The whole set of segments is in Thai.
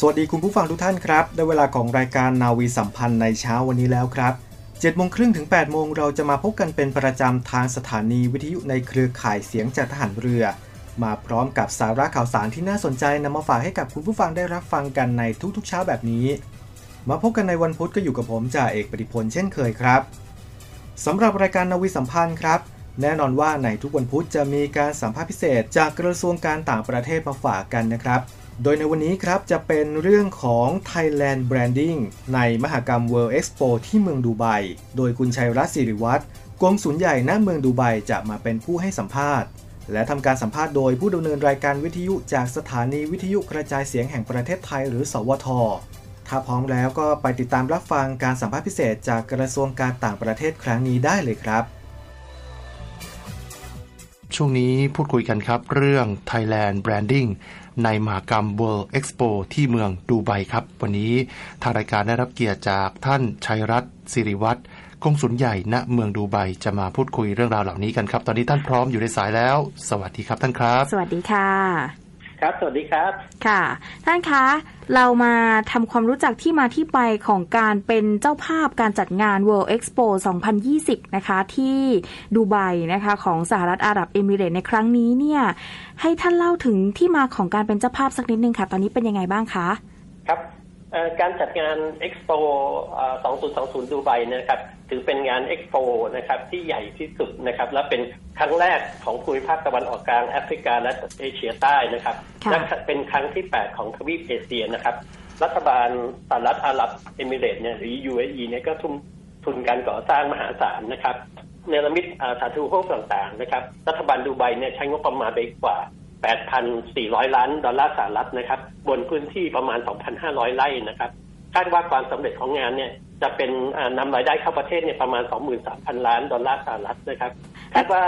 สวัสดีคุณผู้ฟังทุกท่านครับ ได้เวลาของรายการนาวีสัมพันธ์ในเช้าวันนี้แล้วครับ7โมงครึ่งถึง8โมงเราจะมาพบกันเป็นประจำทางสถานีวิทยุในเครือข่ายเสียงจากทหารเรือ มาพร้อมกับสาระข่าวสารที่น่าสนใจนำมาฝากให้กับคุณผู้ฟังได้รับฟังกันในทุกๆเช้าแบบนี้ มาพบกันในวันพุธก็อยู่กับผมจ่าเอกปฏิพลเช่นเคยครับสำหรับรายการนาวีสัมพันธ์ครับ แน่นอนว่าในทุกวันพุธจะมีการสัมภาษณ์พิเศษ จากกระทรวงการต่างประเทศมาฝากกันนะครับ โดยในวันนี้ครับจะเป็นเรื่องของ Thailand Branding ในมหกรรม World Expo ที่เมืองดูไบ โดยคุณชัยรัตน์สิริวัตรกงสุลใหญ่ณเมืองดูไบจะมาเป็นผู้ให้สัมภาษณ์ และทำการสัมภาษณ์โดยผู้ดำเนินรายการวิทยุจากสถานีวิทยุกระจายเสียงแห่งประเทศไทยหรือ สวท ถ้าพร้อมแล้วก็ไปติดตามรับฟังการสัมภาษณ์พิเศษจากกระทรวงการต่างประเทศครั้งนี้ได้เลยครับ ช่วงนี้พูดคุยกันครับ เรื่อง Thailand Branding ในมหากรรม World Expo ที่เมืองดูไบครับ วันนี้ทางรายการได้รับเกียรติจากท่านชัยรัตน์สิริวัตรกงสุลใหญ่ณเมืองดูไบจะมาพูดคุยเรื่องราวเหล่านี้กันครับ ตอนนี้ท่านพร้อมอยู่ในสายแล้ว สวัสดีครับท่านครับ สวัสดีค่ะ ครับ สวัสดีครับ ค่ะ ท่านคะ เรามาทำความรู้จักที่มาที่ไปของการเป็นเจ้าภาพการจัดงาน World Expo 2020 นะคะ ที่ดูไบนะคะ ของสหรัฐอาหรับเอมิเรตส์ในครั้งนี้เนี่ย ให้ท่านเล่าถึงที่มาของการเป็นเจ้าภาพสักนิดนึงค่ะ ตอนนี้เป็นยังไงบ้างคะ ครับเอ่อ การจัดงาน Expo เอ่อ2020 ดูไบนะครับถือเป็นงาน Expo นะครับที่ใหญ่ที่สุดนะครับและเป็นครั้งแรกของภูมิภาคตะวันออกกลางแอฟริกาและเอเชียใต้นะครับค่ะและเป็นครั้งที่ 8 ของทวีปเอเชียนะครับรัฐบาลสหรัฐอาหรับเอมิเรตส์เนี่ยหรือ UAE เนี่ยก็ทุ่มทุนการก่อสร้างมหาศาลนะครับเนรมิตอ่าสาธารณูปโภคต่างๆนะครับรัฐบาลดูไบเนี่ยใช้งบประมาณไปกว่า 8,400 ล้านดอลลาร์สหรัฐนะครับ บนพื้นที่ประมาณ 2,500 ไร่นะครับคาดว่าความสำเร็จของงานเนี่ยจะเป็นอ่านำรายได้เข้าประเทศเนี่ยประมาณ 23,000 ล้านดอลลาร์สหรัฐนะครับคาดว่า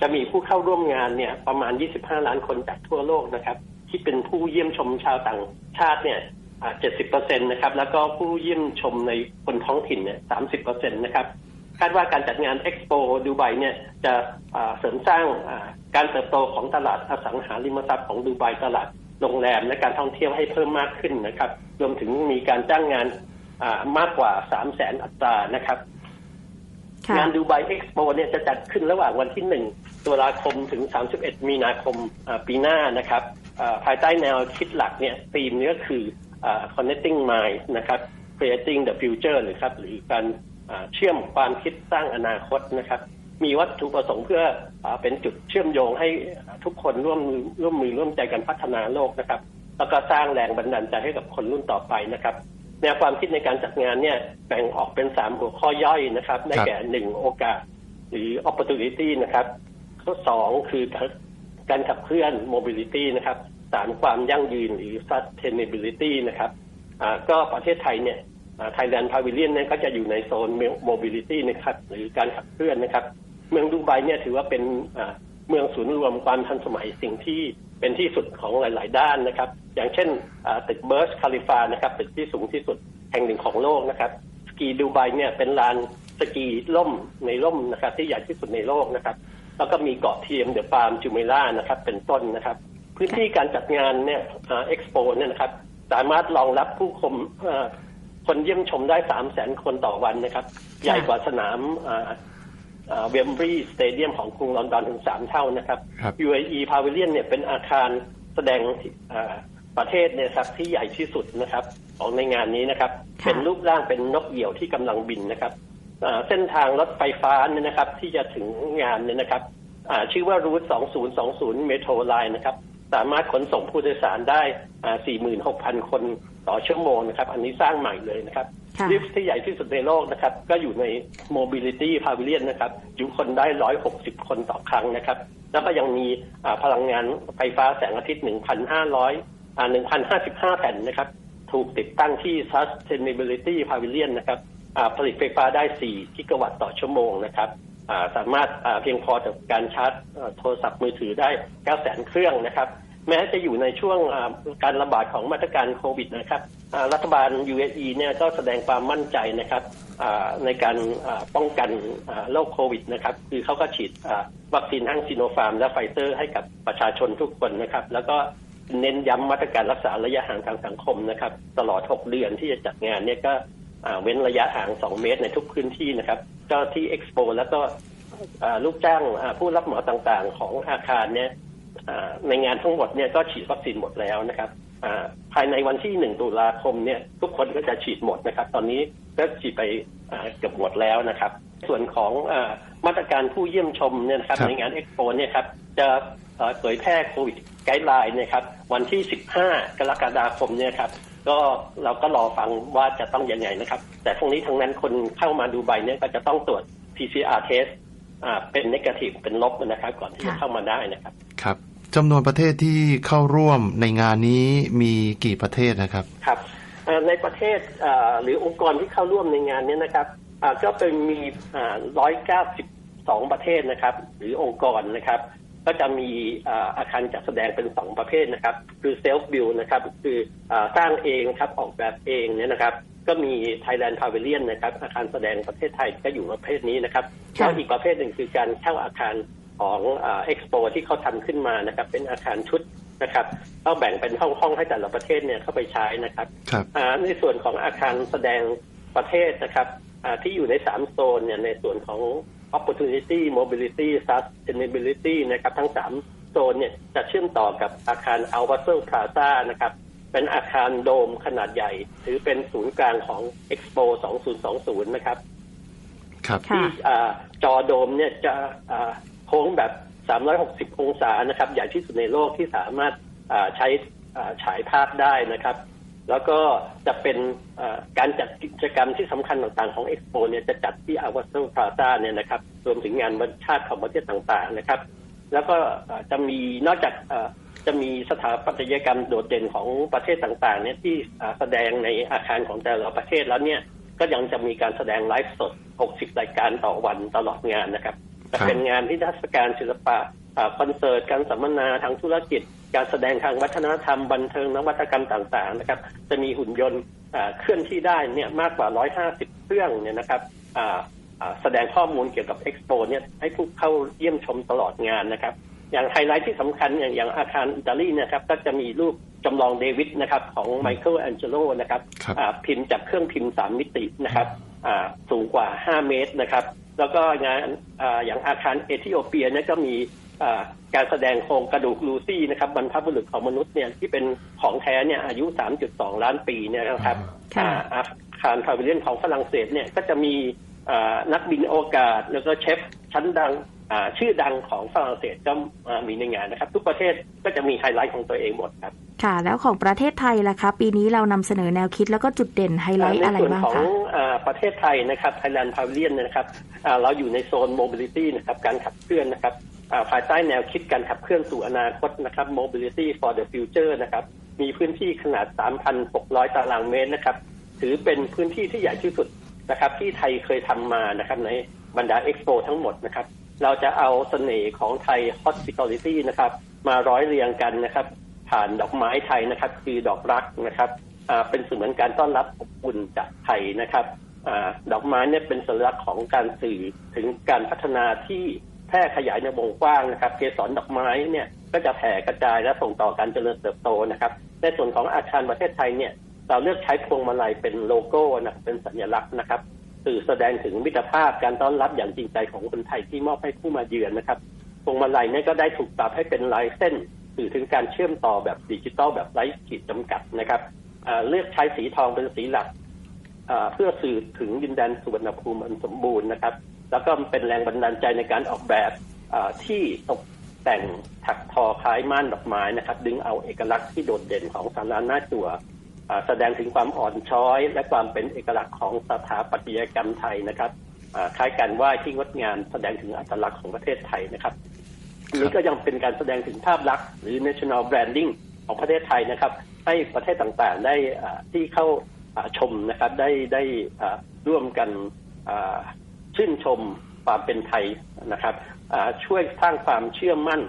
จะมีผู้เข้าร่วมงานเนี่ยประมาณ 25 ล้านคนจากทั่วโลกนะครับที่เป็นผู้เยี่ยมชมชาวต่างชาติเนี่ยอ่า70%นะครับแล้วก็ผู้เยี่ยมชมในคนท้องถิ่นเนี่ย30%นะครับ คาดว่าการจัดงานเอ็กซ์โปดูไบเนี่ยจะอ่าเสริมสร้างอ่าการเติบโตของตลาดอสังหาริมทรัพย์ของดูไบตลาดโรงแรมและการท่องเที่ยวให้เพิ่มมากขึ้นนะครับ รวมถึงมีการจ้างงานอ่ามากกว่า3 0 0แสนอัตรานะครับค่ะงานดูไบเอ็กซ์โปเนี่ยจะจัดขึ้นระหว่างวันที่1ตุลาคมถึง 31 มีนาคมอ่าปีหน้านะครับอ่าภายใต้แนวคิดหลักเนี่ยธีมนี้ก็คืออ่า connecting mind นะครับ creating the future หรือครับ หรือการอ่า เชื่อมความคิดสร้างอนาคตนะครับ มีวัตถุประสงค์เพื่ออาเป็นจุดเชื่อมโยงให้ทุกคนร่วมมือร่วมมือร่วมใจกันพัฒนาโลกนะครับ แล้วก็สร้างแรงบันดาลใจให้กับคนรุ่นต่อไปนะครับแนวความคิดในการจัดงานเนี่ยแบ่งออกเป็นสามหัวข้อย่อยนะครับ ได้แก่หนึ่งโอกาส หรือ opportunity นะครับข้อสองคือการขับเคลื่อน mobility นะครับสามความยั่งยืนหรือ sustainability นะครับอ่าก็ประเทศไทยเนี่ย ไทยแลนด์พาวิเลียนเนี่ยก็จะอยู่ในโซน mobility นะครับหรือการขับเคลื่อนนะครับ เมืองดูไบเนี่ยถือว่าเป็นเมืองศูนย์รวมความทันสมัยสิ่งที่เป็นที่สุดของหลาย ๆ ด้านนะครับ อย่างเช่นตึกเบิร์จคาลิฟานะครับตึกที่สูงที่สุดแห่งหนึ่งของโลกนะครับสกีดูไบเนี่ยเป็นลานสกีร่มในร่มนะครับ ที่ใหญ่ที่สุดในโลกนะครับ แล้วก็มีเกาะเทียม The Palm Jumeirah นะครับ เป็นต้นนะครับ พื้นที่การจัดงานเนี่ยเอ็กซ์โปเนี่ยนะครับ สามารถรองรับผู้ชม คนเยี่ยมชมได้สามแสนคนต่อวันนะครับ ใหญ่กว่าสนาม Wembley Stadium ของกรุงลอนดอนถึงสามเท่านะครับครับ UAE Pavilion เนี่ยเป็นอาคารแสดงประเทศเนี่ยครับที่ใหญ่ที่สุดนะครับ ของในงานนี้นะครับ เป็นรูปร่างเป็นนกเหยี่ยวที่กำลังบินนะครับเส้นทางรถไฟฟ้าเนี่ยนะครับ ที่จะถึงงานเนี่ยนะครับชื่อว่า Route 2020 metro line นะครับ สามารถขนส่งผู้โดยสารได้ 46,000 คนต่อชั่วโมงนะครับ อันนี้สร้างใหม่เลยนะครับลิฟต์ที่ใหญ่ที่สุดในโลกนะครับ ก็อยู่ใน Mobility Pavilion นะครับอยู่คนได้ 160 คนต่อครั้งนะครับ แล้วก็ยังมีพลังงานไฟฟ้าแสงอาทิตย์ 1,500 1,055 แผ่นนะครับ ถูกติดตั้งที่ Sustainability Pavilion นะครับผลิตไฟฟ้าได้ 4 กิกะวัตต์ต่อชั่วโมงนะครับ สามารถเพียงพอต่อการชาร์จโทรศัพท์มือถือได้9แสนเครื่องนะครับแม้จะอยู่ในช่วงการระบาดของมาตรการโควิดนะครับรัฐบาล UAE เนี่ยก็แสดงความมั่นใจนะครับในการป้องกันโรคโควิดนะครับ คือเขาก็ฉีดวัคซีนทั้งซีโนฟาร์มและไฟเซอร์ให้กับประชาชนทุกคนนะครับ แล้วก็เน้นย้ำมาตรการรักษาระยะห่างทางสังคมนะครับ ตลอด 6 เดือนที่จะจัดงานเนี่ยก็ เว้นระยะห่าง 2 เมตรในทุกพื้นที่นะครับเจ้าหน้าที่เอ็กซ์โปแล้วก็ลูกจ้างผู้รับเหมาต่างๆ ของอาคารเนี่ยในงานทั้งหมดเนี่ยก็ฉีดวัคซีนหมดแล้วนะครับภายในวันที่หนึ่งตุลาคมเนี่ยทุกคนก็จะฉีดหมดนะครับ ตอนนี้ก็ฉีดไปเกือบหมดแล้วนะครับ ส่วนของมาตรการผู้เยี่ยมชมเนี่ยนะครับในงานเอ็กซ์โปเนี่ยครับจะเผยแพร่โควิดไกด์ไลน์นะครับวันที่ 15 กรกฎาคมเนี่ยครับ ก็เราก็รอฟังว่าจะต้องยังไงนะครับ แต่พวกนี้ทั้งนั้นคนเข้ามาดูไบเนี่ยก็จะต้องตรวจ PCR test เป็น negative เป็นลบนะครับ ก่อนที่จะเข้ามาได้นะครับ ครับจำนวนประเทศที่เข้าร่วมในงานนี้มีกี่ประเทศนะครับ ครับในประเทศหรือองค์กรที่เข้าร่วมในงานนี้นะครับก็เป็นมีร้อยเก้าสิบสองประเทศนะครับ หรือองค์กรนะครับ ก็จะมีอาคารจัดแสดงเป็นสองประเภทนะครับ คือ self-build นะครับ คือสร้างเองครับออกแบบเองเนี่ยนะครับ ก็มี Thailand Pavilion นะครับ อาคารแสดงประเทศไทยก็อยู่ประเภทนี้นะครับแล้วอีกประเภทหนึ่งคือการเช่าอาคารของเอ็กซ์โปที่เขาทำขึ้นมานะครับ เป็นอาคารชุดนะครับก็แบ่งเป็นห้องๆให้แต่ละประเทศเนี่ยเข้าไปใช้นะครับรบในส่วนของอาคารแสดงประเทศนะครับที่อยู่ในสามโซนเนี่ยในส่วนของ opportunity mobility sustainability นะครับทั้งสามโซนเนี่ยจะเชื่อมต่อกับอาคาร a l v a s e r Plaza นะครับ เป็นอาคารโดมขนาดใหญ่ ถือเป็นศูนย์กลางของ Expo 2020 นะครับครับที่จอโดมเนี่ยจะโค้งแบบ 360 องศานะครับ ใหญ่ที่สุดในโลกที่สามารถใช้ฉายภาพได้นะครับ แล้วก็จะเป็นการจัดกิจกรรมที่สำคัญต่างๆของเอ็กซ์โปเนี่ยจะจัดที่อาวาสพลาซาเนี่ยนะครับรวมถึงงานวันชาติของประเทศต่างๆนะครับ แล้วก็จะมีนอกจากจะมีสถาปัตยกรรมโดดเด่นของประเทศต่างๆเนี่ยที่แสดงในอาคารของแต่ละประเทศแล้วเนี่ยก็ยังจะมีการแสดงไลฟ์สด 60 รายการต่อวันตลอดงานนะครับจะเป็นงานที่ทัศการศิลปะคอนเสิร์ตการสัมมนาทางธุรกิจ การแสดงทางวัฒนธรรมบันเทิงนวัตกรรมต่างๆนะครับ จะมีหุ่นยนต์เคลื่อนที่ได้เนี่ยมากกว่า 150 เครื่องเนี่ยนะครับแสดงข้อมูลเกี่ยวกับเอ็กซ์โปเนี่ยให้ผู้เข้าเยี่ยมชมตลอดงานนะครับ อย่างไฮไลท์ที่สำคัญอย่างอย่างอาคารอิตาลีนะครับก็จะมีรูปจำลองเดวิดนะครับของไมเคิลแองเจโลนะครับพิมพ์จากเครื่องพิมพ์สามมิตินะครับสูงกว่า 5 เมตรนะครับ แล้วก็งานอย่างอาคารเอธิโอเปียเนี่ยก็มี การแสดงโครงกระดูกลูซี่นะครับบรรพบุรุษของมนุษย์เนี่ยที่เป็นของแท้เนี่ยอายุ 3.2 ล้านปีเนี่ยนะครับอาคาร pavilion ของฝรั่งเศสเนี่ยก็จะมีนักบินอวกาศ แล้วก็เชฟชั้นดังชื่อดังของฝรั่งเศสก็มีในงานนะครับ ทุกประเทศก็จะมีไฮไลท์ของตัวเองหมดครับ ค่ะ แล้วของประเทศไทยล่ะคะปีนี้เรานำเสนอแนวคิดแล้วก็จุดเด่นไฮไลท์อะไรบ้างคะในส่วนของประเทศไทยนะครับ Thailand Pavilion นะครับเราอยู่ในโซน mobility นะครับการขับเคลื่อนนะครับ ภายใต้แนวคิดการขับเคลื่อนสู่อนาคตนะครับ mobility for the future นะครับ มีพื้นที่ขนาด 3,600 ตารางเมตรนะครับ ถือเป็นพื้นที่ที่ใหญ่ที่สุดนะครับ ที่ไทยเคยทำมานะครับในบรรดาเอ็กซ์โปทั้งหมดนะครับ เราจะเอาเสน่ห์ของไทย hospitality นะครับ มาร้อยเรียงกันนะครับ ผ่านดอกไม้ไทยนะครับ คือดอกรักนะครับเป็นสื่อเหมือนการต้อนรับอบอุ่นจากไทยนะครับอดอกไม้เนี่ยเป็นสัญลักษณ์ของการสื่อถึงการพัฒนาที่ แพร่ขยายในวงกว้างนะครับ เกสรดอกไม้เนี่ยก็จะแผ่กระจายและส่งต่อการเจริญเติบโตนะครับ ในส่วนของอาคารประเทศไทยเนี่ยเราเลือกใช้พวงมาลัยเป็นโลโก้นะเป็นสัญลักษณ์นะครับสื่อแสดงถึงมิตรภาพการต้อนรับอย่างจริงใจของคนไทยที่มอบให้ผู้มาเยือนนะครับพวงมาลัยเนี่ยก็ได้ถูกปรับให้เป็นลายเส้นสื่อถึงการเชื่อมต่อแบบดิจิตอลแบบไร้ขีดจำกัดนะครับเลือกใช้สีทองเป็นสีหลักเพื่อสื่อถึงดินแดนสุวรรณภูมิอันสมบูรณ์นะครับ แล้วก็เป็นแรงบันดาลใจในการออกแบบที่ตกแต่งถักทอคล้ายม่านดอกไม้นะครับ ดึงเอาเอกลักษณ์ที่โดดเด่นของสาราหน้าจั่วแสดงถึงความอ่อนช้อย และความเป็นเอกลักษณ์ของสถาปัตยกรรมไทยนะครับคล้ายการไหว้ที่งดงามแสดงถึงอัตลักษณ์ของประเทศไทยนะครับนี้ก็ยังเป็นการแสดงถึงภาพลักษณ์หรือ national branding ของประเทศไทยนะครับ ให้ประเทศต่างๆ ได้ที่เข้าชมนะครับ ได้ได้ร่วมกัน ชื่นชมความเป็นไทยนะครับช่วยสร้างความเชื่อมั่น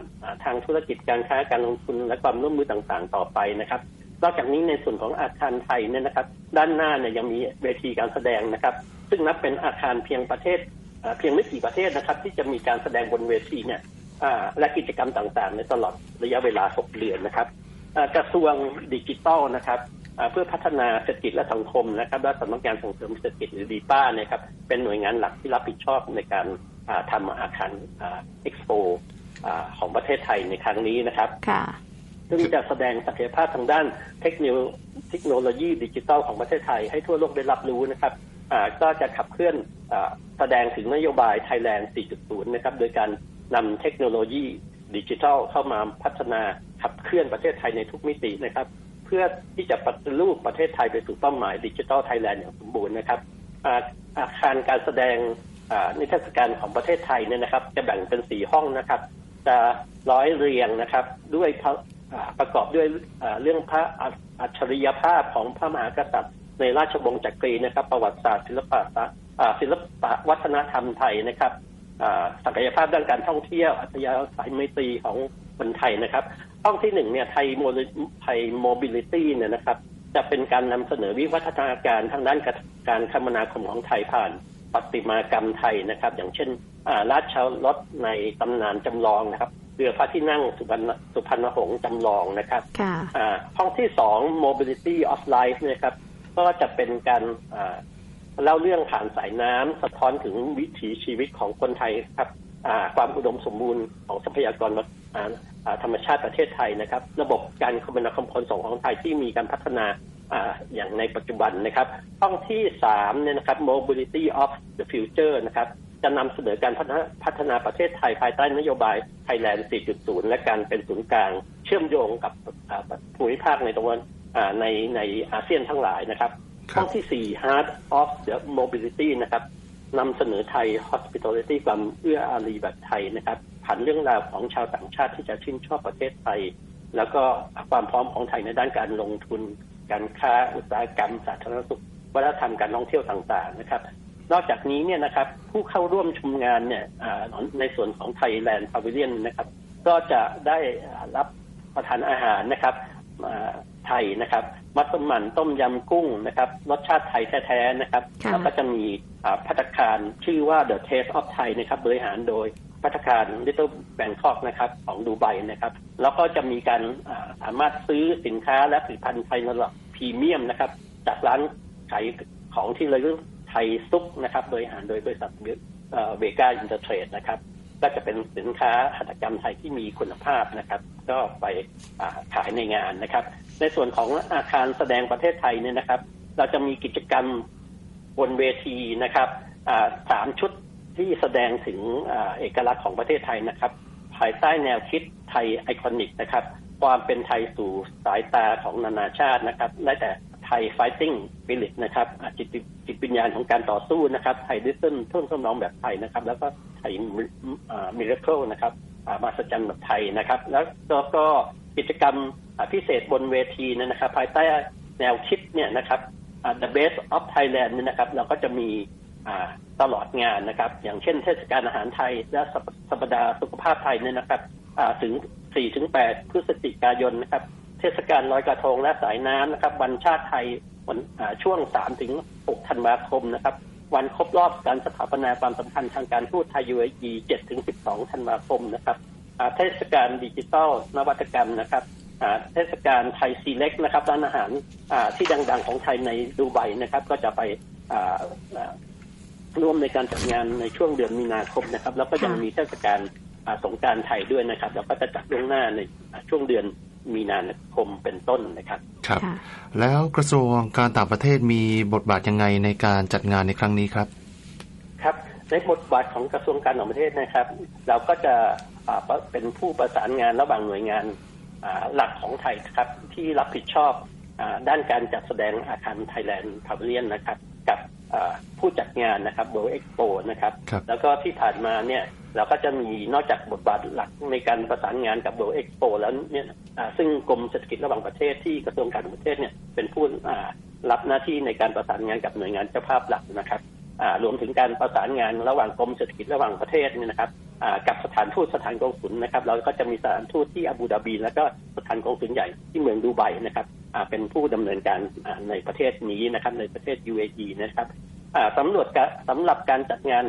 ทางธุรกิจการค้าการลงทุนและความร่วมมือต่างๆ ต่อไปนะครับนอกจากนี้ในส่วนของอาคารไทยเนี่ยนะครับ ด้านหน้าเนี่ยยังมีเวทีการแสดงนะครับ ซึ่งนับเป็นอาคารเพียงประเทศเพียงไม่กี่ประเทศนะครับ ที่จะมีการแสดงบนเวทีเนี่ยและกิจกรรมต่างๆ ในตลอดระยะเวลา 6 เดือนนะครับกระทรวงดิจิทัลนะครับ เพื่อพัฒนาเศรษฐกิจและสังคมนะครับและสำนักงานส่งเสริมเศรษฐกิจหรือดีป้าเนี่ยครับเป็นหน่วยงานหลักที่รับผิดชอบในการทำอาคารเอ็กซ์โปของประเทศไทยในครั้งนี้นะครับซึ่งจะแสดงศักยภาพทางด้านเทคโนเทคโนโลยีดิจิทัลของประเทศไทยให้ทั่วโลกได้รับรู้นะครับก็จะขับเคลื่อนแสดงถึงนโยบายไทยแลนด์4.0 นะครับ โดยการนำเทคโนโลยีดิจิทัลเข้ามาพัฒนาขับเคลื่อนประเทศไทยในทุกมิตินะครับ เพื่อที่จะปฏิรูปประเทศไทยไปสู่เป้าหมาย Digital Thailand อย่างสมบูรณ์นะครับอาคารการแสดงนิทรรศการของประเทศไทยเนี่ยนะครับ จะแบ่งเป็นสี่ห้องนะครับ จะร้อยเรียงนะครับ ด้วยประกอบด้วยเรื่องพระอัจฉริยภาพของพระมหากษัตริย์ ในราชวงศ์จักรีนะครับ ประวัติศาสตร์ศิลปะศิลปะวัฒนธรรมไทยนะครับศักยภาพด้านการท่องเที่ยวอัธยาศัยไมตรีของ คนไทยนะครับห้องที่หนึ่งเนี่ย Thai Mo Thai Mobility เนี่ยนะครับ จะเป็นการนำเสนอวิวัฒนาการทางด้านการคมนาคมของไทยผ่านปฏิมากรรมไทยนะครับ อย่างเช่นราชรถในตำนานจำลองนะครับเรือพระที่นั่งสุพรรณสุพรรณหงษ์จำลองนะครับห้องที่สอง mobility of life นะครับ ก็จะเป็นการเล่าเรื่องผ่านสายน้ำสะท้อนถึงวิถีชีวิตของคนไทยครับ ความอุดมสมบูรณ์ของทรัพยากรธรรมชาติประเทศไทยนะครับ ระบบการคมนาคมขนส่งของไทยที่มีการพัฒนาอย่างในปัจจุบันนะครับห้องที่สามเนี่ยนะครับ mobility of the future นะครับจะนำเสนอการพัฒนาประเทศไทยภายใต้นโยบายไทยแลนด์4.0 และการเป็นศูนย์กลางเชื่อมโยงกับภูมิภาคในตะวันในในอาเซียนทั้งหลายนะครับข้อที่4 Heart of the Mobility นะครับ นำเสนอไทย Hospitality ความเอื้ออารีแบบไทยนะครับผ่านเรื่องราวของชาวต่างชาติที่จะชื่นชอบประเทศไทย แล้วก็ความพร้อมของไทยในด้านการลงทุน การค้าอุตสาหกรรม สาธารณสุขวัฒนธรรมการท่องเที่ยวต่างๆนะครับ นอกจากนี้เนี่ยนะครับผู้เข้าร่วมชมงานเนี่ยในส่วนของไทยแลนด์พาวิเลียนนะครับ ก็จะได้รับประทานอาหารนะครับ ไทยนะครับ มัสมั่นต้มยำกุ้งนะครับรสชาติไทยแท้ๆนะครับแล้วก็จะมีพัตคารชื่อว่า The Taste of Thai นะครับบริหารโดยพัตคาร Little Bangkok นะครับของดูไบนะครับ แล้วก็จะมีการสามารถซื้อสินค้าและผลิตภัณฑ์ไทยระดับพรีเมียมนะครับ จากร้านขายของที่ระลึก Thai Souk นะครับโดยหารโดยบริษัทเบกาอินเตอร์เทรดนะครับ ก็จะเป็นสินค้าหัตถกรรมไทยที่มีคุณภาพนะครับ ก็ไปขายในงานนะครับ ในส่วนของอาคารแสดงประเทศไทยเนี่ยนะครับ เราจะมีกิจกรรมบนเวทีนะครับสามชุดที่แสดงถึงเอกลักษณ์ของประเทศไทยนะครับ ภายใต้แนวคิด Thai Iconic นะครับ ความเป็นไทยสู่สายตาของนานาชาตินะครับและแต่ ไทยไฟติ้งฟิลิปนะครับจิตจิตวิญญาณของการต่อสู้นะครับไทยดิสเซนทุ่นสนองแบบไทยนะครับ แล้วก็ไทยมิราเคิลนะครับมาสจันแบบไทยนะครับ แล้วก็กิจกรรมพิเศษบนเวทีนะครับ ภายใต้แนวคิดเนี่ยนะครับ The Best of Thailand เนี่ยนะครับ เราก็จะมีตลอดงานนะครับ อย่างเช่นเทศกาลอาหารไทย และสัปดาห์สุขภาพไทยเนี่ยนะครับถึง4-8พฤศจิกายนนะครับ เทศกาลลอยกระทงและสายน้ำนะครับ วันชาติไทยวันช่วง 3 ถึง 6 ธันวาคมนะครับ วันครบรอบการสถาปนาความสัมพันธ์ทางการทูตไทยยูเออี7ถึง 12 ธันวาคมนะครับเทศกาลดิจิทัลนวัตกรรมนะครับเทศกาลไทยซีเล็กนะครับร้านอาหารที่ดัง ๆ ของไทยในดูไบนะครับ ก็จะไปร่วมในการจัดงานในช่วงเดือนมีนาคมนะครับ แล้วก็ยังมีเทศกาลสงการไทยด้วยนะครับแล้วก็จะจัดล่วงหน้าในช่วงเดือน มีนาคมเป็นต้นนะครับ ครับค่ะแล้วกระทรวงการต่างประเทศมีบทบาทยังไงในการจัดงานในครั้งนี้ครับ ครับ ในบทบาทของกระทรวงการต่างประเทศนะครับ เราก็จะอ่าเป็นผู้ประสานงานระหว่างหน่วยงานอ่าหลักของไทยครับ ที่รับผิดชอบอาด้านการจัดแสดงอาคารไทยแลนด์พาวิเลียนนะครับกับอ่า ผู้จัดงานนะครับ World Expo นะครับครับ แล้วก็ที่ผ่านมาเนี่ยเราก็จะมีนอกจากบทบาทหลักในการประสานงานกับ World Expo แล้วเนี่ยอ่าซึ่งกรมเศรษฐกิจระหว่างประเทศที่กระทรวงการต่างประเทศเนี่ยเป็นผู้อ่ารับหน้าที่ในการประสานงานกับหน่วยงานเจ้าภาพหลักนะครับอ่ารวมถึงการประสานงานระหว่างกรมเศรษฐกิจระหว่างประเทศเนี่ยนะครับอ่ากับสถานทูตสถานกงสุลนะครับ เราก็จะมีสถานทูตที่อาบูดาบี แล้วก็สถานกงสุลใหญ่ที่เมืองดูไบนะครับอ่า เป็นผู้ดำเนินการอ่าในประเทศนี้นะครับ ในประเทศ UAE นะครับอ่าสำรวจกะสำหรับการจัดงาน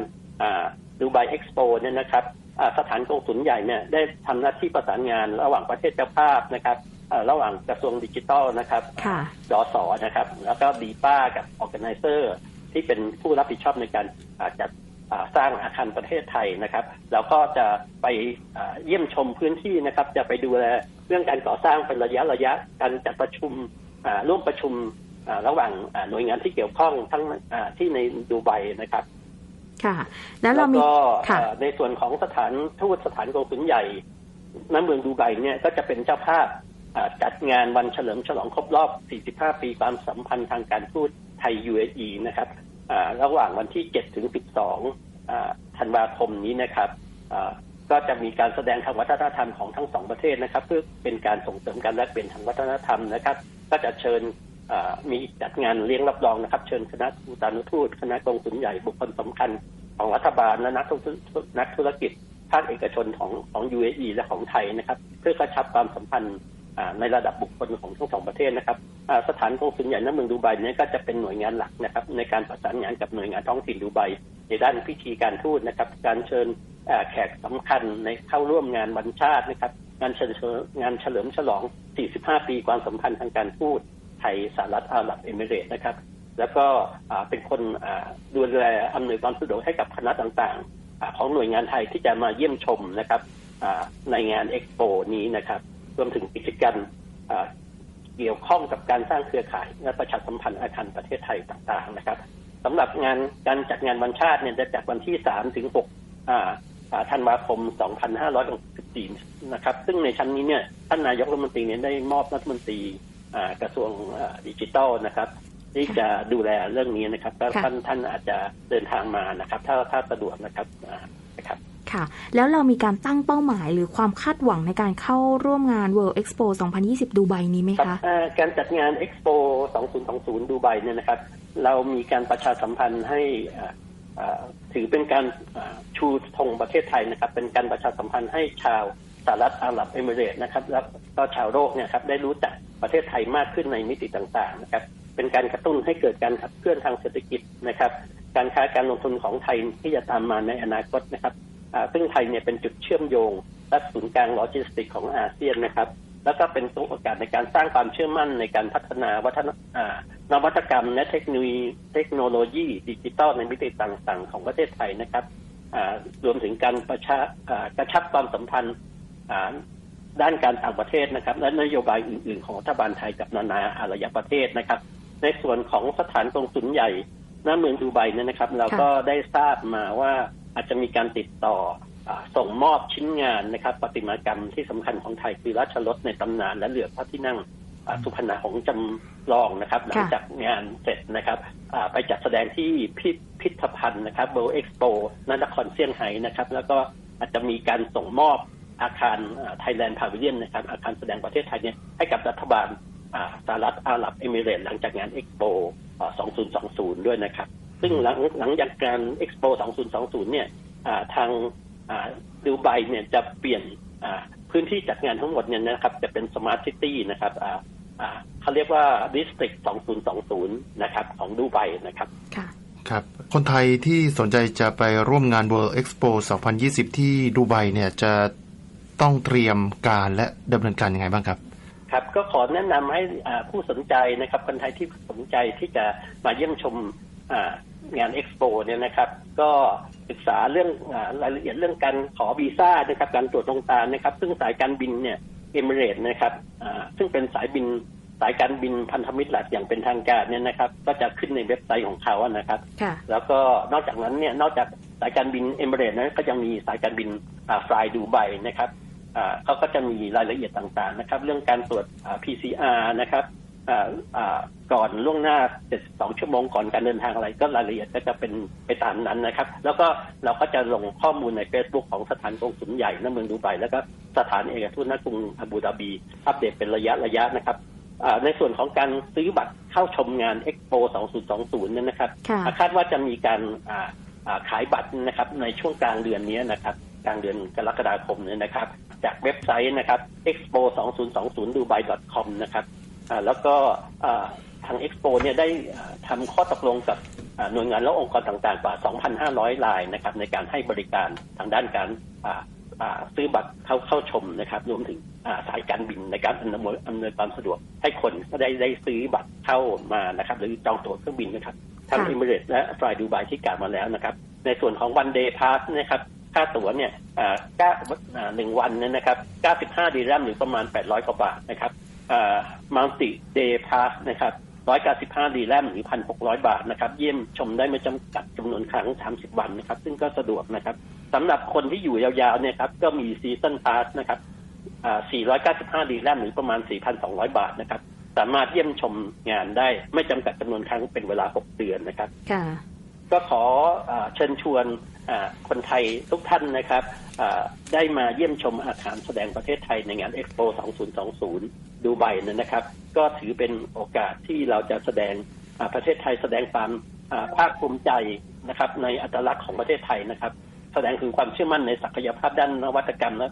Dubai Expo เนี่ยนะครับอ่าสถานกงสุลใหญ่เนี่ยได้ทำหน้าที่ประสานงานระหว่างประเทศเจ้าภาพนะครับอ่าระหว่างกระทรวงดิจิทัลนะครับค่ะดอสอนะครับ แล้วก็ depa กับ organizer ที่เป็นผู้รับผิดชอบในการอ่าจัดอ่าสร้างอาคารประเทศไทยนะครับ แล้วก็จะไปอ่าเยี่ยมชมพื้นที่นะครับ จะไปดูแล เรื่องการก่อสร้างเป็นระยะระยะการจัดประชุมอ่าร่วมประชุมอ่าระหว่างอ่าหน่วยงานที่เกี่ยวข้องทั้งอ่าที่ในดูไบนะครับ ค่ะ แล้วเรามีก็ค่ะเอ่อในส่วนของสถานทูตสถานกงสุลใหญ่ณเมืองดูไบเนี่ยก็จะเป็นเจ้าภาพอ่าจัดงานวันเฉลิมฉลองครบรอบ 45 ปีความสัมพันธ์ทางการทูตไทย UAE นะครับอ่าระหว่างวันที่ 7 ถึง 12อ่าธันวาคมนี้นะครับอ่า ก็จะมีการแสดงทางวัฒนธรรมของทั้งสองประเทศนะครับ เพื่อเป็นการส่งเสริมการแลกเปลี่ยนทางวัฒนธรรมนะครับ ก็จะเชิญมีจัดงานเลี้ยงรับรองนะครับ เชิญคณะทูตานุทูตคณะกงสุลใหญ่บุคคลสำคัญของรัฐบาลและนักธุรกิจนักธุรกิจภาคเอกชนของของ UAE และของไทยนะครับ เพื่อกระชับความสัมพันธ์ ในระดับบุคคลของทั้งสองประเทศนะครับสถานกงสุลใหญ่ณเมืองดูไบเนี่ยก็จะเป็นหน่วยงานหลักนะครับ ในการประสานงานกับหน่วยงานท้องถิ่นดูไบในด้านพิธีการทูตนะครับ การเชิญแขกสำคัญในเข้าร่วมงานวันชาตินะครับงานเชิญงานเฉลิมฉลอง 45 ปีความสัมพันธ์ทางการทูตไทยสหรัฐอาหรับเอมิเรต์นะครับ แล้วก็เป็นคนดูแลอำนวยความสะดวกให้กับคณะต่างๆ ของหน่วยงานไทยที่จะมาเยี่ยมชมนะครับในงานเอ็กโปนี้นะครับ รวมถึงกิจกรรมเกี่ยวข้องกับการสร้างเครือข่ายและประชาสัมพันธ์อาคารประเทศไทยต่างๆนะครับสำหรับงานการจัดงานวันชาติเนี่ยจะจัดวันที่ 3 ถึง6ธันวาคม 2564 นะครับ ซึ่งในชั้นนี้เนี่ยท่านนายกรัฐมนตรีเนี่ยได้มอบรัฐมนตรีกระทรวงดิจิทัลนะครับ ที่จะดูแลเรื่องนี้นะครับถ้าท่านท่านอาจจะเดินทางมานะครับ ถ้าถ้าสะดวกนะครับนะครับ ค่ะ แล้วเรามีการตั้งเป้าหมายหรือความคาดหวังในการเข้าร่วมงาน World Expo 2020 ดูไบนี้ไหมคะ การจัดงาน Expo 2020 ดูไบเนี่ยนะครับ เรามีการประชาสัมพันธ์ให้ถือเป็นการชูธงประเทศไทยนะครับ เป็นการประชาสัมพันธ์ให้ชาวสหรัฐอาหรับเอมิเรต์นะครับ แล้วก็ชาวโลกเนี่ยครับได้รู้จักประเทศไทยมากขึ้นในมิติต่างๆนะครับ เป็นการกระตุ้นให้เกิดการขับเคลื่อนทางเศรษฐกิจนะครับ การค้าการลงทุนของไทยที่จะตามมาในอนาคตนะครับ ซึ่งไทยเนี่ยเป็นจุดเชื่อมโยง และศูนย์กลางโลจิสติกของอาเซียนนะครับ แล้วก็เป็นตัวโอกาสในการสร้างความเชื่อมั่นในการพัฒนาวัฒนนวัตกรรม และเทคโนโลยีเทคโนโลยีดิจิทัลในมิติต่างๆ ของประเทศไทยนะครับรวมถึงการประชากระชับความสัมพันธ์ด้านการต่างประเทศนะครับ และนโยบายอื่น ๆ ของรัฐบาลไทยกับนานาอารยประเทศนะครับ ในส่วนของสถานกงสุลใหญ่หน้าเมืองดูไบเนี่ยนะครับ เราก็ได้ทราบมาว่า อาจจะมีการติดต่ออาส่งมอบชิ้นงานนะครับประติมากรรมที่สำคัญของไทยคือราชรถในตำนานและเรือพระที่นั่งอ่าสุพรรณหงษ์จำลองนะครับหลังจากงานเสร็จนะครับอ่าไปจัดแสดงที่พิพิธภัณฑ์นะครับ World Expo นครเซี่ยงไฮ้นะครับ แล้วก็อาจจะมีการส่งมอบอาคาร Thailand Pavilion นะครับ อาคารแสดงประเทศไทยเนี่ยให้กับรัฐบาลอ่าสหรัฐอาหรับเอมิเรตส์หลังจากงานเอ็กโป 2020 ด้วยนะครับ ซึ่งหลังหลังจากการเอ็กโป2020 เนี่ยอ่าทางอ่าดูไบเนี่ยจะเปลี่ยนอ่าพื้นที่จัดงานทั้งหมดเนี่ยนะครับ จะเป็น Smart City นะครับอ่าอ่าเขาเรียกว่า District 2020 นะครับ ของดูไบนะครับค่ะครับ คนไทยที่สนใจจะไปร่วมงาน World Expo 2020 ที่ดูไบเนี่ยจะต้องเตรียมการและดำเนินการยังไงบ้างครับครับก็ขอแนะนำให้อ่าผู้สนใจนะครับคนไทยที่สนใจที่จะมาเยี่ยมชมอ่า งานเอ็กซ์โปเนี่ยนะครับ ก็ศึกษาเรื่องรายละเอียดเรื่องการขอวีซ่านะครับการตรวจดวงตานะครับ ซึ่งสายการบินเนี่ยเอมิเรตนะครับซึ่งเป็นสายบินสายการบินพันธมิตรหลักอย่างเป็นทางการเนี่ยนะครับ ก็จะขึ้นในเว็บไซต์ของเขานะครับ แล้วก็นอกจากนั้นเนี่ยนอกจากสายการบินเอมิเรตนั้นก็ยังมีสายการบินฟลายดูไบนะครับเขาก็จะมีรายละเอียดต่างๆนะครับ เรื่องการตรวจ PCR นะครับ ก่อนล่วงหน้า 72 ชั่วโมงก่อนการเดินทางอะไรก็รายละเอียดก็จะเป็นไปตามนั้นนะครับ แล้วก็เราก็จะลงข้อมูลใน Facebook ของสถานกงสุลใหญ่ณเมืองดูไบแล้วก็สถานเอกทูตณกรุงอาบูดาบี อัปเดตเป็นระยะระยะนะครับในส่วนของการซื้อบัตรเข้าชมงาน Expo 2020นั่นนะครับคาดว่าจะมีการขายบัตรนะครับในช่วงกลางเดือนนี้นะครับกลางเดือนกรกฎาคมนี้นะครับ จากเว็บไซต์นะครับ expo 2020 dubai com นะครับ แล้วก็ทางเอ็กซ์โปเนี่ยได้ทำข้อตกลงกับหน่วยงานและองค์กรต่างๆ กว่า 2,500 รายนะครับในการให้บริการทางด้านการซื้อบัตรเข้าเข้าชมนะครับ รวมถึงสายการบินในการอำนวยอำนวยความสะดวก ให้คนก็ได้ได้ซื้อบัตรเข้ามานะครับ หรือจองตั๋วเครื่องบินนะครับทั้งอิมิเรตและ flydubai ที่กล่าวมาแล้วนะครับ ในส่วนของ One Day Pass นะครับค่าตั๋วเนี่ยหนึ่งวันเนี่ยนะครับ95ดีแรมหรือประมาณ800กว่าบาทนะครับ Multi Day Pass นะครับร้อยเก้าสิบห้าดีแรมหรือพันหกร้อยบาทนะครับ เยี่ยมชมได้ไม่จำกัดจำนวนครั้งสามสิบวันนะครับ ซึ่งก็สะดวกนะครับสำหรับคนที่อยู่ยาวๆเนี่ยครับ ก็มี Season Pass นะครับสี่ร้อยเก้าสิบห้าดีแลมหรือประมาณสี่พันสองร้อยบาทนะครับ สามารถเยี่ยมชมงานได้ไม่จำกัดจำนวนครั้งเป็นเวลาหกเดือนนะครับก็ขอเชิญชวนคนไทยทุกท่านนะครับได้มาเยี่ยมชมอาคารแสดงประเทศไทยในงานเอ็กซ์โป 2020 ดูไบนะครับ ก็ถือเป็นโอกาสที่เราจะแสดงประเทศไทยแสดงความภาคภูมิใจนะครับในอัตลักษณ์ของประเทศไทยนะครับ แสดงถึงความเชื่อมั่นในศักยภาพด้านนวัตกรรมและ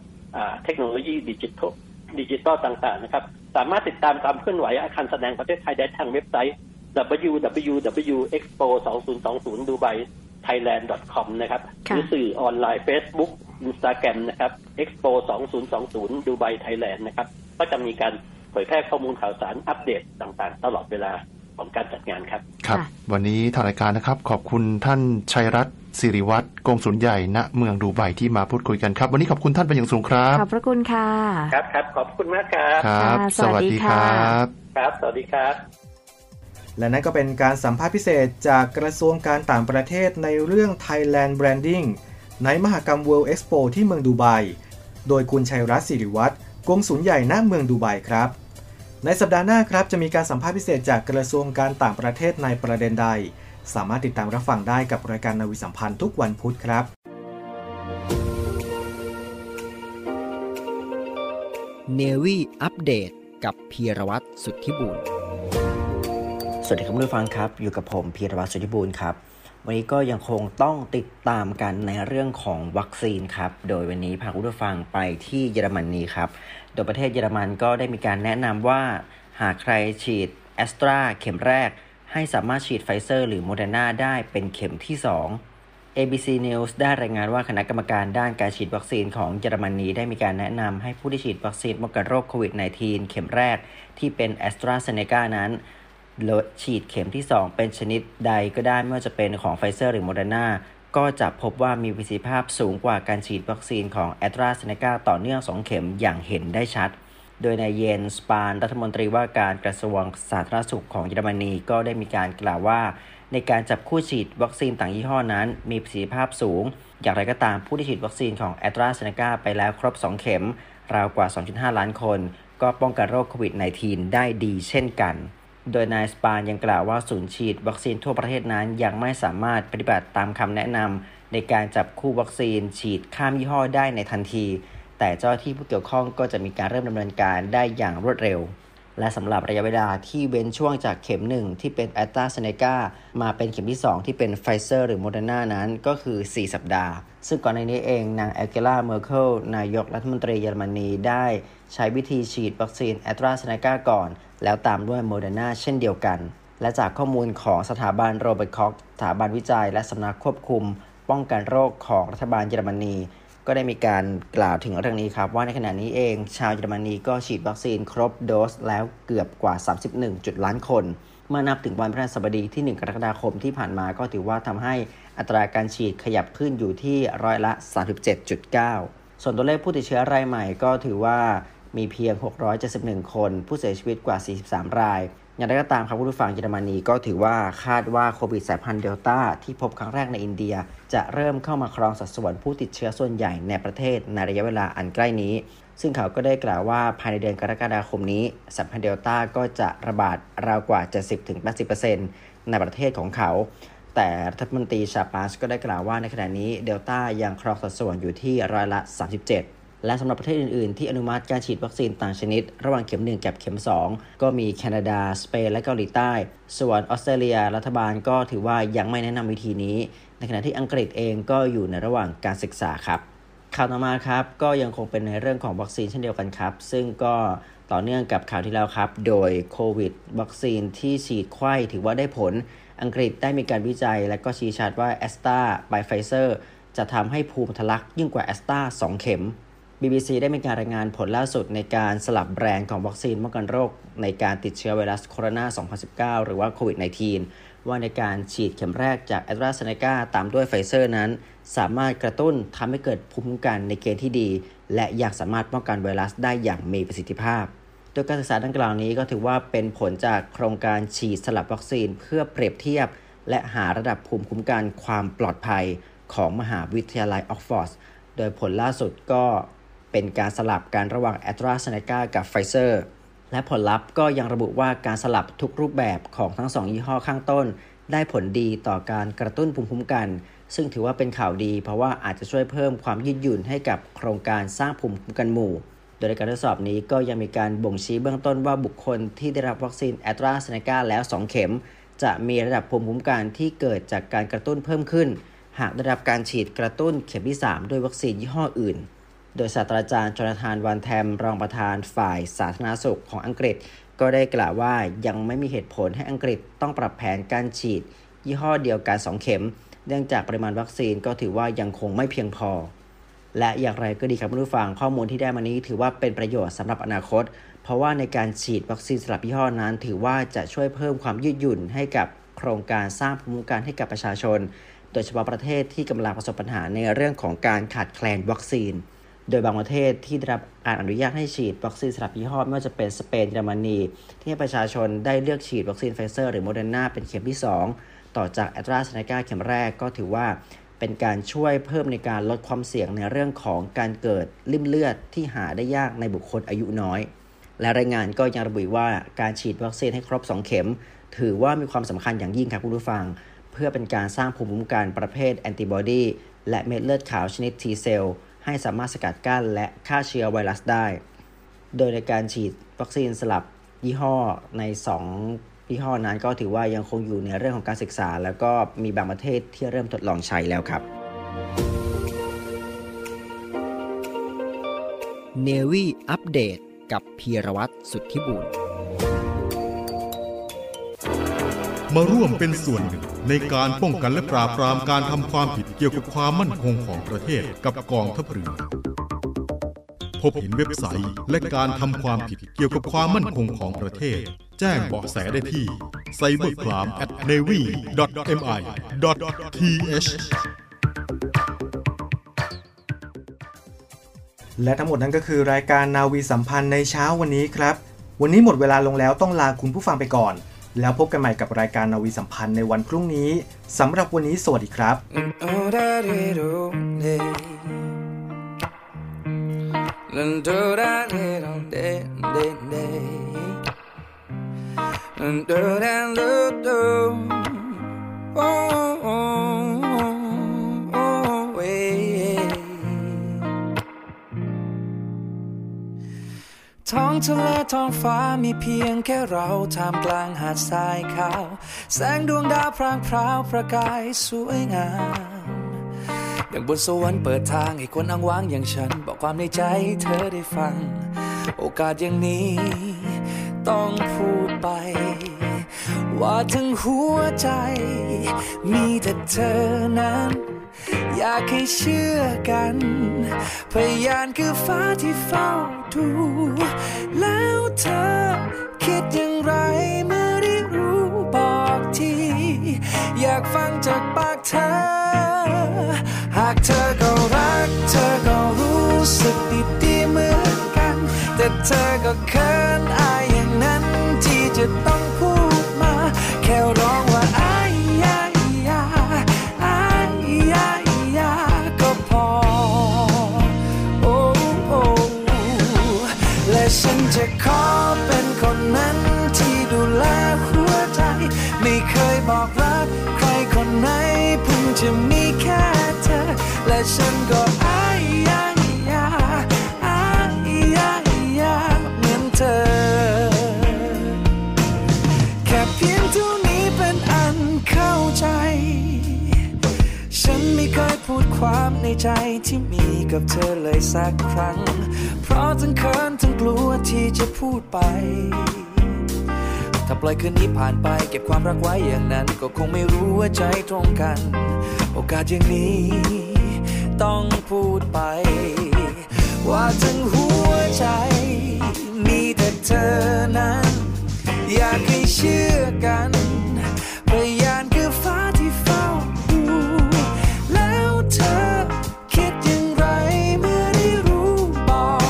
เทคโนโลยีดิจิทัลดิจิตอลต่างๆนะครับ สามารถติดตามความเคลื่อนไหวอาคารแสดงประเทศไทยได้ทางเว็บไซต์ www.expo2020 dubai thailand.com นะครับหรือสื่อออนไลน์ Facebook Instagram นะครับ expo 2020 dubai thailand นะครับ ก็จะมีการเผยแพร่ข้อมูลข่าวสารอัปเดตต่างๆ ตลอดเวลาของการจัดงานครับ ครับ วันนี้ทางรายการนะครับ ขอบคุณท่านชัยรัตน์สิริวัตรกงสุลใหญ่ณเมืองดูไบที่มาพูดคุยกันครับ วันนี้ขอบคุณท่านเป็นอย่างสูงครับ ขอบพระคุณค่ะ ครับครับขอบคุณมากครับครับ สวัสดีครับ ครับ สวัสดีครับ และนั่นก็เป็นการสัมภาษณ์พิเศษจากกระทรวงการต่างประเทศในเรื่อง Thailand Branding ในมหกรรม World Expo ที่เมืองดูไบ โดยคุณชัยรัตน์สิริวัตรกงสุลใหญ่ณเมืองดูไบครับ ในสัปดาห์หน้าครับจะมีการสัมภาษณ์พิเศษจากกระทรวงการต่างประเทศในประเด็นใด สามารถติดตามรับฟังได้กับรายการนาวิสัมพันธ์ทุกวันพุธครับเนวี่อัปเดตกับพีรวัตรสุทธิบุญสวัสดีครับผู้ฟังครับ อยู่กับผมพีรวัตรสุธิบูรณ์ครับ วันนี้ก็ยังคงต้องติดตามกันในเรื่องของวัคซีนครับ โดยวันนี้พาคุณผู้ฟังไปที่เยอรมนีครับ โดยประเทศเยอรมันก็ได้มีการแนะนำว่า หากใครฉีดแอสตราเข็มแรก ให้สามารถฉีดไฟเซอร์หรือโมเดอร์นาได้เป็นเข็มที่ 2 ABC News ได้รายงานว่าคณะกรรมการด้านการฉีดวัคซีนของเยอรมนีได้มีการแนะนำให้ผู้ที่ฉีดวัคซีนป้องกันโรคโควิด -19 เข็มแรก ที่เป็นแอสตราเซเนกานั้นฉีดเข็มที่ 2 เป็นชนิดใดก็ได้ไม่ว่าจะเป็นของไฟเซอร์หรือโมเดอร์นา ก็จะพบว่ามีประสิทธิภาพสูงกว่าการฉีดวัคซีนของแอสตราเซเนกาต่อเนื่อง 2 เข็มอย่างเห็นได้ชัด โดยนายเยนสปานรัฐมนตรีว่าการกระทรวงสาธารณสุขของเยอรมนีก็ได้มีการกล่าวว่า ในการจับคู่ฉีดวัคซีนต่างยี่ห้อนั้น มีประสิทธิภาพสูง อย่างไรก็ตามผู้ที่ฉีดวัคซีนของแอสตราเซเนกาไปแล้วครบ 2 เข็ม ราวกว่า 2.5 ล้านคน ก็ป้องกันโรคโควิด -19 ได้ดีเช่นกัน โดยนายสปานยังกล่าวว่าศูนย์ฉีดวัคซีนทั่วประเทศนั้นยังไม่สามารถปฏิบัติตามคำแนะนำในการจับคู่วัคซีนฉีดข้ามยี่ห้อได้ในทันที แต่เจ้าหน้าที่ผู้เกี่ยวข้องก็จะมีการเริ่มดำเนินการได้อย่างรวดเร็ว และสำหรับระยะเวลาที่เว้นช่วงจากเข็ม 1 ที่เป็นแอสตราเซเนกามาเป็นเข็มที่ 2 ที่เป็นไฟเซอร์หรือโมเดอร์นานั้นก็คือ 4 สัปดาห์ ซึ่งก่อนในนี้เองนางแอลเกล่าเมอร์เคิลนายกรัฐมนตรีเยอรมนีได้ใช้วิธีฉีดวัคซีนแอสตราเซเนกาก่อน แล้วตามด้วยโมเดอร์นาเช่นเดียวกัน และจากข้อมูลของสถาบันโรเบิร์ตคอกสถาบันวิจัย และสำนักควบคุม ป้องกันโรคของรัฐบาลเยอรมนี ก็ได้มีการกล่าวถึงเรื่องนี้ครับว่าในขณะนี้เองชาวเยอรมนีก็ฉีดวัคซีนครบโดสแล้วเกือบกว่า 31จุดล้านคน เมื่อนับถึงวันพฤหัสบดีที่ 1 กรกฎาคมที่ผ่านมาก็ถือว่าทำให้อัตราการฉีดขยับขึ้นอยู่ที่ร้อยละ 37.9 ส่วนตัวเลขผู้ติดเชื้อรายใหม่ก็ถือว่ามีเพียง 671 คน ผู้เสียชีวิตกว่า 43 ราย อย่างไรก็ตามครับผู้ฟังเยอรมนีก็ถือว่าคาดว่าโควิดสายพันธุ์เดลต้าที่พบครั้งแรกในอินเดีย จะเริ่มเข้ามาครองสัดส่วนผู้ติดเชื้อส่วนใหญ่ในประเทศในระยะเวลาอันใกล้นี้ ซึ่งเขาก็ได้กล่าวว่าภายในเดือนกรกฎาคมนี้สายพันธุ์เดลต้าก็จะระบาดราวกว่า 70-80%ในประเทศของเขา แต่รัฐมนตรีชาปาสก็ได้กล่าวว่าในขณะนี้เดลต้ายังครองสัดส่วนอยู่ที่ร้อยละ 37 และสำหรับประเทศอื่นๆ ที่อนุมัติการฉีดวัคซีนต่างชนิด ระหว่างเข็ม 1 กับเข็ม 2 ก็มีแคนาดา สเปน และเกาหลีใต้ ส่วนออสเตรเลีย รัฐบาลก็ถือว่ายังไม่แนะนำวิธีนี้ ในขณะที่อังกฤษเองก็อยู่ในระหว่างการศึกษาครับข่าวต่อมาครับก็ยังคงเป็นในเรื่องของวัคซีนเช่นเดียวกันครับ ซึ่งก็ต่อเนื่องกับข่าวที่แล้วครับ โดยโควิด วัคซีนที่ฉีดไข้ถือว่าได้ผล อังกฤษได้มีการวิจัย และก็ชี้ชัดว่าแอสตราไบไฟเซอร์จะทำให้ภูมิทะลักยิ่งกว่าแอสตรา2เข็ม BBC ได้มีการรายงานผลล่าสุดในการสลับแบรนด์ของวัคซีนป้องกันโรค ในการติดเชื้อไวรัสโคโรนา 2019 หรือว่าโควิด -19 ว่าในการฉีดเข็มแรกจากแอสตราเซเนกาตามด้วยไฟเซอร์นั้น สามารถกระตุ้นทำให้เกิดภูมิคุ้มกันในเกณฑ์ที่ดี และยังสามารถป้องกันไวรัสได้อย่างมีประสิทธิภาพ โดยการศึกษาดังกล่าวนี้ก็ถือว่าเป็นผลจากโครงการฉีดสลับวัคซีนเพื่อเปรียบเทียบ และหาระดับภูมิคุ้มกันความปลอดภัยของมหาวิทยาลัยออกซ์ฟอร์ดโดยผลล่าสุดก็ เป็นการสลับการระหว่างแอสตราเซเนกากับไฟเซอร์และผลลัพธ์ก็ยังระบุว่าการสลับทุกรูปแบบของทั้งสองยี่ห้อข้างต้น ได้ผลดีต่อการกระตุ้นภูมิคุ้มกัน ซึ่งถือว่าเป็นข่าวดี เพราะว่าอาจจะช่วยเพิ่มความยืดหยุ่นให้กับโครงการสร้างภูมิคุ้มกันหมู่ โดยในการทดสอบนี้ก็ยังมีการบ่งชี้เบื้องต้นว่าบุคคลที่ได้รับวัคซีนแอสตราเซเนกาแล้ว 2 เข็ม จะมีระดับภูมิคุ้มกันที่เกิดจากการกระตุ้นเพิ่มขึ้น หากได้รับการฉีดกระตุ้นเข็มที่ 3 ด้วยวัคซีนยี่ห้ออื่น โดยศาสตราจารย์จอนาธานวันแทมรองประธานฝ่ายสาธารณสุขของอังกฤษ ก็ได้กล่าวว่ายังไม่มีเหตุผลให้อังกฤษต้องปรับแผนการฉีด ยี่ห้อเดียวกัน 2 เข็ม เนื่องจากปริมาณวัคซีนก็ถือว่ายังคงไม่เพียงพอ และอย่างไรก็ดีครับผู้ฟังข้อมูลที่ได้มานี้ถือว่าเป็นประโยชน์สำหรับอนาคต เพราะว่าในการฉีดวัคซีนสลับยี่ห้อนั้น ถือว่าจะช่วยเพิ่มความยืดหยุ่นให้กับโครงการสร้างภูมิคุ้มกันให้กับประชาชน โดยเฉพาะประเทศที่กำลังประสบปัญหาในเรื่องของการขาดแคลนวัคซีน โดยบางประเทศที่ได้รับอนุญาตให้ฉีดวัคซีนสลับยี่ห้อไม่ว่าจะเป็นสเปนเยอรมนี ที่ให้ประชาชนได้เลือกฉีดวัคซีนไฟเซอร์หรือโมเดอร์นาเป็นเข็มที่ 2 ต่อจากแอสตราเซเนกาเข็มแรกก็ถือว่าเป็นการช่วยเพิ่มในการลดความเสี่ยงในเรื่องของการเกิดริ่มเลือดที่หาได้ยากในบุคคลอายุน้อย และรายงานก็ยังระบุว่าการฉีดวัคซีนให้ครบ 2 เข็ม ถือว่ามีความสำคัญอย่างยิ่งครับคุณผู้ฟัง เพื่อเป็นการสร้างภูมิคุ้มกันประเภทแอนติบอดีและเม็ดเลือดขาวชนิด T เซลล์ ให้สามารถสกัดกั้นและฆ่าเชื้อไวรัสได้ โดยในการฉีดวัคซีนสลับยี่ห้อใน 2 ยี่ห้อนั้นก็ถือว่ายังคงอยู่ในเรื่องของการศึกษา แล้วก็มีบางประเทศที่เริ่มทดลองใช้แล้วครับเนวี่อัปเดตกับพีรวัตรสุทธิบุญ มาร่วมเป็นส่วนหนึ่ง ในการป้องกันและปราบปรามการทำความผิดเกี่ยวกับความมั่นคงของประเทศกับกองทัพเรือพบเห็นเว็บไซต์และการทำความผิดเกี่ยวกับความมั่นคงของประเทศ แจ้งเบาะแสได้ที่ cybercrime@navy.mi.th และทั้งหมดนั้นก็คือรายการนาวีสัมพันธ์ในเช้าวันนี้ครับ วันนี้หมดเวลาลงแล้วต้องลาคุณผู้ฟังไปก่อน แล้วพบกันใหม่กับรายการนาวีสัมพันธ์ในวันพรุ่งนี้สำหรับวันนี้สวัสดีครับ ท้องทะเลท้องฟ้ามีเพียงแค่เราท่ามกลางหาดทรายขาว แสงดวงดาวพรางพราวประกายสวยงามดังบนสวรรค์เปิดทางให้คนอ้างว้างอย่างฉัน บอกความในใจเธอได้ฟัง โอกาสอย่างนี้ ต้องพูดไป ว่าทั้งหัวใจ มีแต่เธอนั้น อยากให้เชื่อกัน พยานคือฟ้าที่เฝ้าดู แล้วเธอคิดอย่างไรเมื่อได้รู้บอกที อยากฟังจากปากเธอ หากเธอก็รัก เธอก็รู้สึกดีๆเหมือนกัน แต่เธอก็เขินอายอย่างนั้นที่จะต้อง จะขอเป็นคนนั้นที่ดูแลหัวใจ ไม่เคยบอกรักใครคนไหนเพิ่งจะมีแค่เธอ และฉันก็อายยายาอายยายาเหมือนเธอ แค่เพียงเท่านี้เป็นอันเข้าใจ ฉันไม่เคยพูดความในใจที่มีกับเธอเลยสักครั้ง ราะทั้งเขินทั้งกลัวที่จะพูดไป ถ้าปล่อยคืนนี้ผ่านไป เก็บความรักไว้อย่างนั้น ก็คงไม่รู้ว่าใจตรงกัน โอกาสอย่างนี้ ต้องพูดไป ว่าทั้งหัวใจ มีแต่เธอนั้น อยากให้เชื่อกัน